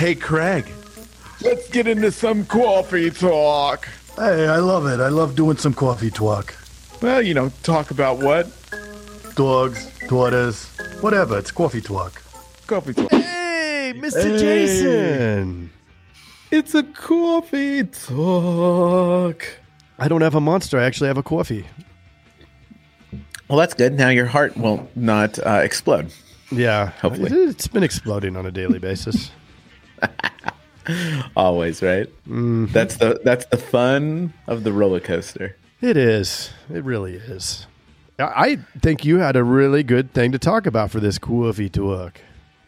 Hey, Craig, let's get into some coffee talk. Hey, I love it. I love doing some coffee talk. Well, you know, talk about what? Dogs, daughters, whatever. It's coffee talk. Coffee talk. Hey, Mr. Hey. Jason. It's a coffee talk. I don't have a monster. I actually have a coffee. Well, that's good. Now your heart will not uh, explode. Yeah. Hopefully. It- It's been exploding on a daily basis. Always, right? That's the that's the fun of the roller coaster. It is. It really is. I think you had a really good thing to talk about for this coffee talk.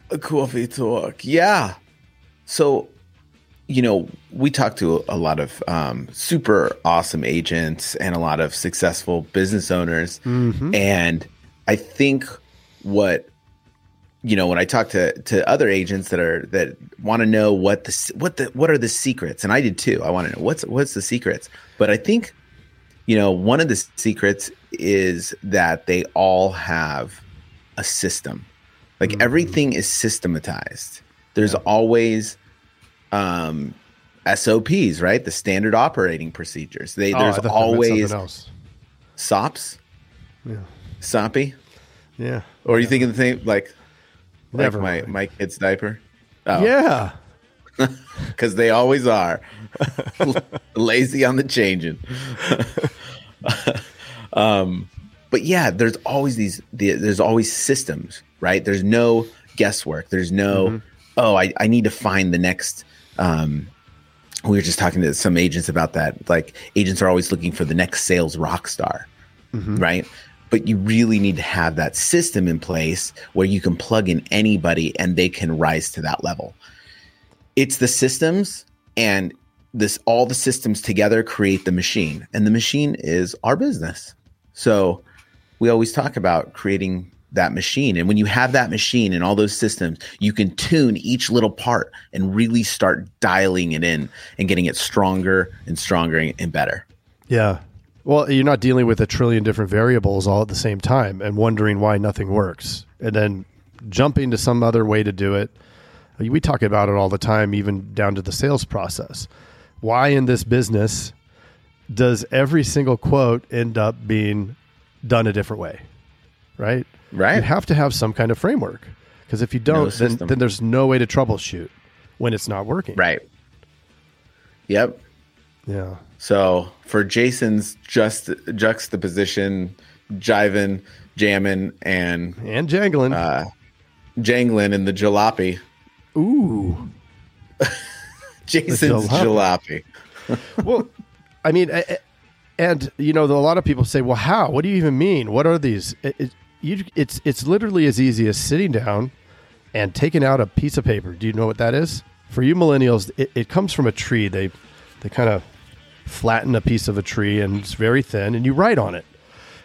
A coffee talk, yeah. So, you know, we talk to a lot of um, super awesome agents and a lot of successful business owners, and I think what you know when I talk to to other agents that are that want to know what the what the what are the secrets, and I did too. I want to know what's what's the secrets, but I think you know one of the secrets is that they all have a system. Like everything is systematized. There's always um sops right? The standard operating procedures. They Oh, there's thought that meant always sops Yeah. soppy Yeah. or are you thinking the same like Never like my my kid's diaper? Oh. Yeah. because they always are. Lazy on the changing. Um but yeah there's always these the, there's always systems right? There's no guesswork. There's no oh I, I need to find the next um we were just talking to some agents about that. Like agents are always looking for the next sales rock star right but you really need to have that system in place where you can plug in anybody and they can rise to that level. It's the systems and this all the systems together create the machine and the machine is our business. So we always talk about creating that machine and when you have that machine and all those systems you can tune each little part and really start dialing it in and getting it stronger and stronger and better. Yeah. Well, you're not dealing with a trillion different variables all at the same time and wondering why nothing works and then jumping to some other way to do it. We talk about it all the time, even down to the sales process. Why in this business does every single quote end up being done a different way? Right? Right. You have to have some kind of framework because if you don't, then, then there's no way to troubleshoot when it's not working. right yep Yeah. So for Jason's just juxtaposition, jiving, jamming, and And jangling. uh, jangling in the jalopy, Ooh. Jason's jalopy. jalopy. well, I mean, and you know, a lot of people say, "Well, how? What do you even mean? What are these?" It, it, you, it's it's literally as easy as sitting down and taking out a piece of paper. Do you know what that is? For you millennials, it, it comes from a tree. They they kind of flatten a piece of a tree, and it's very thin, and you write on it,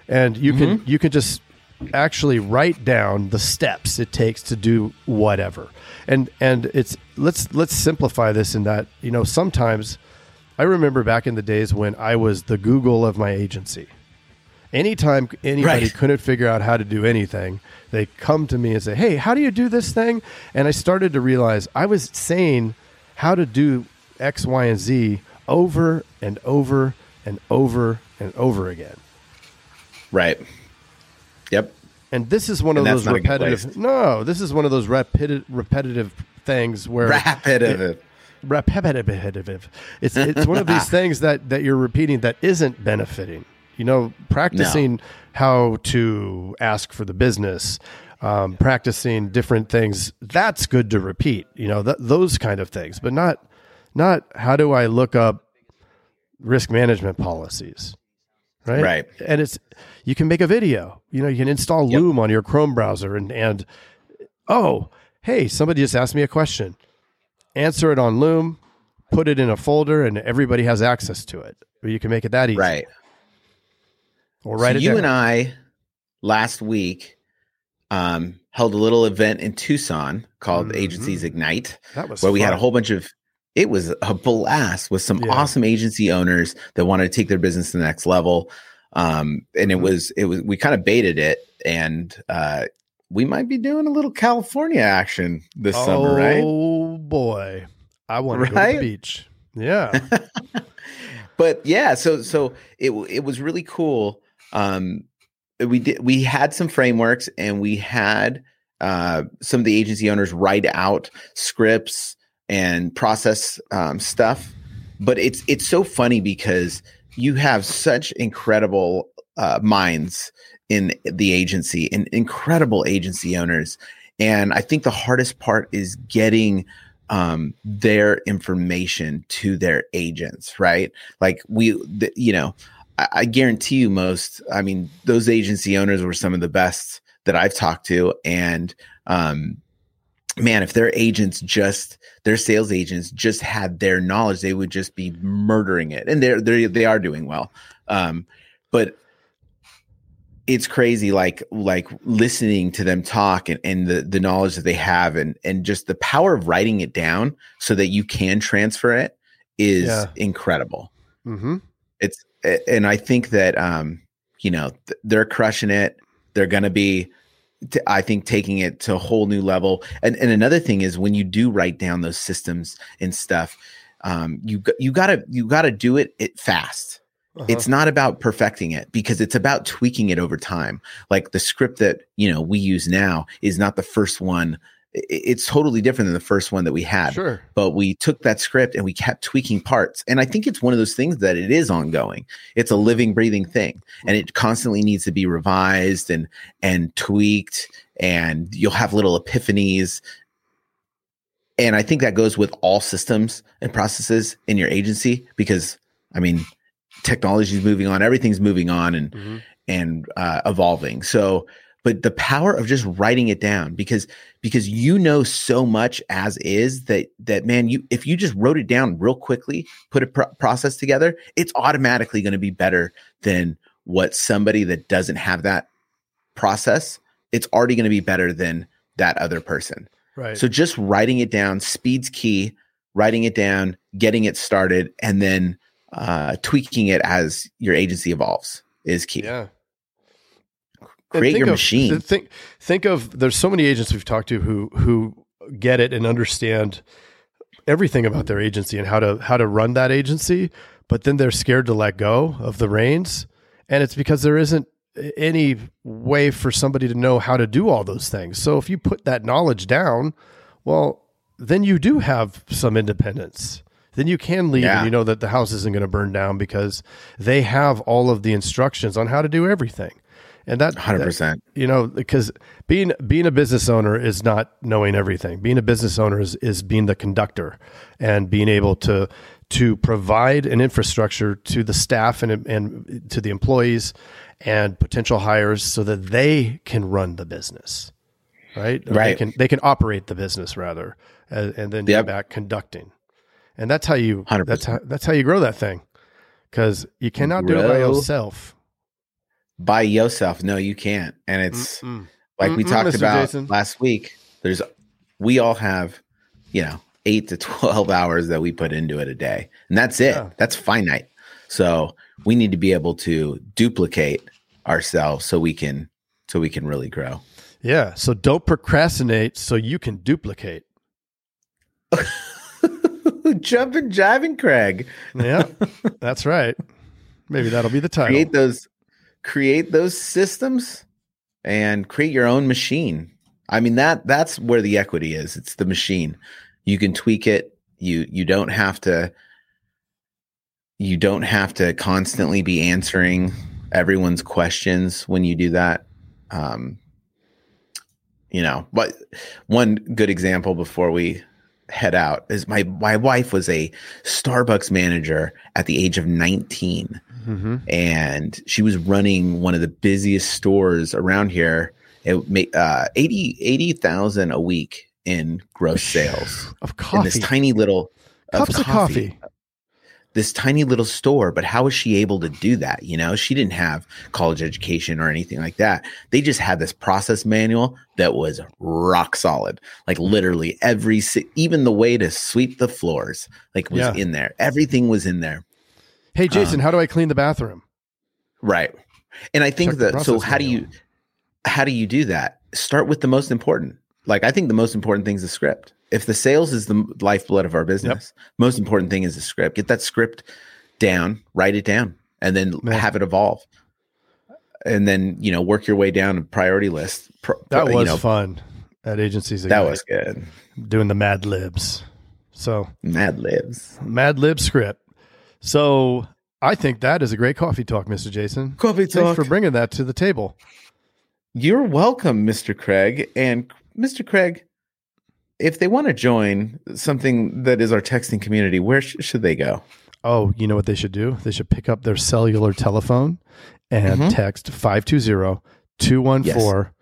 and you can mm-hmm. you can just actually write down the steps it takes to do whatever. And and it's let's let's simplify this in that you know sometimes I remember back in the days when I was the Google of my agency. Anytime anybody Right. couldn't figure out how to do anything, they come to me and say, "Hey, how do you do this thing?" And I started to realize I was saying how to do X, Y, and Z over and over and over and over again. Right. Yep. And this is one of those that's not a good repetitive. No, this is one of those repetitive, repetitive things where Repetitive. repetitive. It's it's one of these things that that you're repeating that isn't benefiting. You know, practicing how to ask for the business, um, practicing different things. That's good to repeat. You know, th- those kind of things, but not not how do I look up risk management policies. Right. Right. And it's you can make a video. You know, you can install Loom on your Chrome browser and and oh, hey, somebody just asked me a question. Answer it on Loom, put it in a folder, and everybody has access to it. Or you can make it that easy. Right. Or write so you down. and I last week um, held a little event in Tucson called Mhm. Agencies Ignite, that was where we had a whole bunch of. It was a blast with some Yeah. awesome agency owners that wanted to take their business to the next level. Um, and it Mhm. was it was we kind of baited it, and uh, we might be doing a little California action this summer, right? Oh boy. I want to go to the beach. Yeah. but yeah, so so it it was really cool. Um, we did we had some frameworks and we had uh, some of the agency owners write out scripts and process um, stuff. But it's it's so funny because you have such incredible uh, minds in the agency and incredible agency owners. And I think the hardest part is getting um, their information to their agents, right? Like we, you know, I, I guarantee you most, I mean, those agency owners were some of the best that I've talked to. And, um, man, if their agents just, their sales agents just had their knowledge, they would just be murdering it. And they're, they're, they are doing well. Um, but it's crazy like like listening to them talk and, and the the knowledge that they have and and just the power of writing it down so that you can transfer it is Yeah. incredible mm-hmm. it's and i think that um you know th- they're crushing it they're gonna be t- i think taking it to a whole new level. And and another thing is when you do write down those systems and stuff um you you gotta you gotta do it it fast. Uh-huh. it's not about perfecting it because it's about tweaking it over time. Like the script that you know we use now is not the first one it's totally different than the first one that we had sure. but we took that script and we kept tweaking parts and i think it's one of those things that it is ongoing it's a living breathing thing and it constantly needs to be revised and and tweaked and you'll have little epiphanies and i think that goes with all systems and processes in your agency because i mean technology is moving on everything's moving on and Mhm. and uh, evolving so but the power of just writing it down because because you know so much as is that that man you if you just wrote it down real quickly put a pro- process together it's automatically going to be better than what somebody that doesn't have that process it's already going to be better than that other person Right. so just writing it down, speed's key, writing it down, getting it started, and then uh, tweaking it as your agency evolves is key. yeah. Create think your of- machine. Think think of there's so many agents we've talked to who who get it and understand everything about their agency and how to how to run that agency, but then they're scared to let go of the reins, and it's because there isn't any way for somebody to know how to do all those things. So if you put that knowledge down, well, then you do have some independence. Then you can leave Yeah. and you know that the house isn't going to burn down because they have all of the instructions on how to do everything. And that, Hundred that- percent. you know because being being a business owner is not knowing everything being a business owner is, is being the conductor and being able to to provide an infrastructure to the staff and and to the employees and potential hires so that they can run the business right Or they Right. can they can operate the business rather and, and then Yep. back conducting and that's how you 100%. that's how that's how you grow that thing because you cannot do it by yourself By yourself, no, you can't. And it's Mm-mm. like we Mm-mm, talked Mr. about Jason. last week. There's we all have, you know, eight to twelve hours that we put into it a day, and that's it. Yeah. That's finite. So we need to be able to duplicate ourselves so we can so we can really grow. Yeah. So don't procrastinate so you can duplicate. Jumping, jiving, Craig. Yeah. that's right. Maybe that'll be the title. create those create those systems and create your own machine. I mean that that's where the equity is. It's the machine. You can tweak it. You you don't have to you don't have to constantly be answering everyone's questions when you do that. Um you know but one good example before we head out is my my wife was a starbucks manager at the age of 19 hmm and she was running one of the busiest stores around here. It made uh, 80 80,000 a week in gross sales Of coffee. in this tiny little Cups of coffee. This tiny little store, but how was she able to do that? You know, she didn't have college education or anything like that. They just had this process manual that was rock solid. Like literally every, even the way to sweep the floors, like was Yeah. in there. Everything was in there. Hey, um, Jason, how do I clean the bathroom? Right. And I think Check that so how do you how do you do that? Start with the most important. Like I think the most important thing is the script. if the sales is the lifeblood of our business, most important thing is the script. Get that script down, write it down, and then Man. have it evolve. And then you know work your way down a priority list. Pro- That was you know, fun at agencies. that was good. doing the Mad Libs. So Mad Libs. Mad Lib script. So I think that is a great coffee talk, Mr. Jason. Coffee talk. Thanks for bringing that to the table. You're welcome, Mr. Craig. And Mr. Craig, if they want to join something that is our texting community, where sh- should they go? Oh, you know what they should do? They should pick up their cellular telephone and Mhm. text 520 214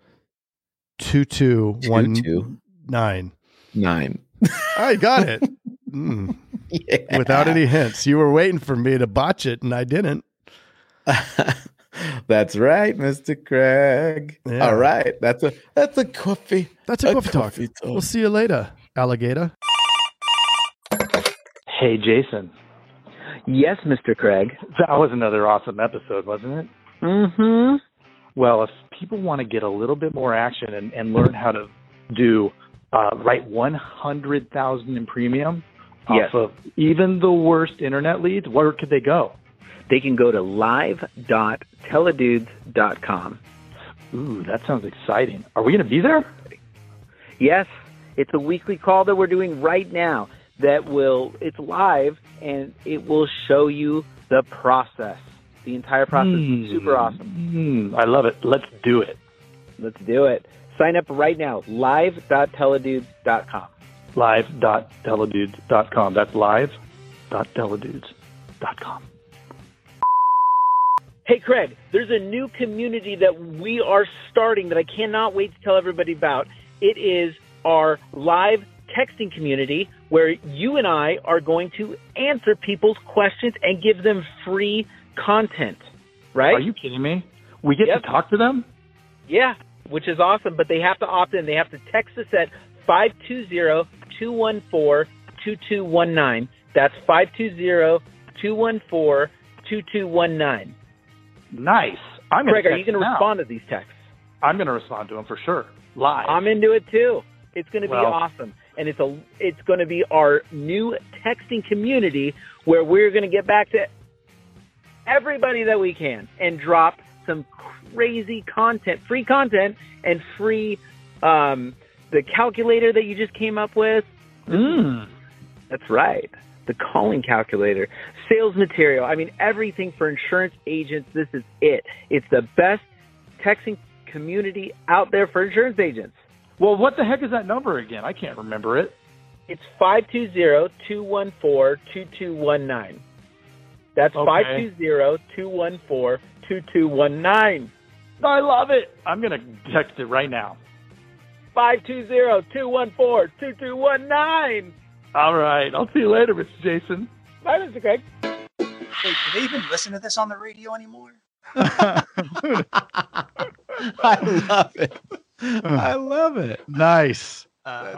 2219. Nine. nine. I got it. Mm. Yeah. Without any hints. You were waiting for me to botch it, and I didn't. That's right, Mr. Craig. Yeah. All right. That's a that's a coffee. That's a, A coffee talk. coffee talk. We'll see you later, alligator. Hey, Jason. Yes, Mr. Craig. That was another awesome episode, wasn't it? Mm-hmm. Well, if people want to get a little bit more action and, and learn how to do uh, write 100,000 in premium Yes. off of even the worst internet leads, where could they go? They can go to live.teledudes.com. Ooh, that sounds exciting. Are we going to be there? Yes, it's a weekly call that we're doing right now that will, it's live and it will show you the process. The entire process is super awesome. Hmm, I love it. Let's do it. Let's do it. Sign up right now, live.teledudes.com. Live.teledudes.com. That's live.teledudes.com. Hey, Craig, there's a new community that we are starting that I cannot wait to tell everybody about. It is our live texting community where you and I are going to answer people's questions and give them free content, right? Are you kidding me? We get Yep. to talk to them? Yeah, which is awesome, but they have to opt in. They have to text us at 520-214-2219. That's 520-214-2219. Nice. I'm going Craig, to are you going to respond to these texts? I'm going to respond to them for sure. Live. I'm into it too. It's going to be Well- awesome, and it's a it's going to be our new texting community where we're going to get back to everybody that we can and drop some crazy content, free content, and free um, the calculator that you just came up with. Mm. That's right. The calling calculator, sales material. I mean, everything for insurance agents. This is it. It's the best texting community out there for insurance agents. Well, what the heck is that number again? I can't remember it. It's 520-214-2219. That's Okay. 520-214-2219. I love it. I'm going to text it right now. 520-214-2219. All right. I'll see you later, Mr. Jason. Bye, Mr. Craig. Wait, do they even listen to this on the radio anymore? I love it. I love it. Nice. Uh,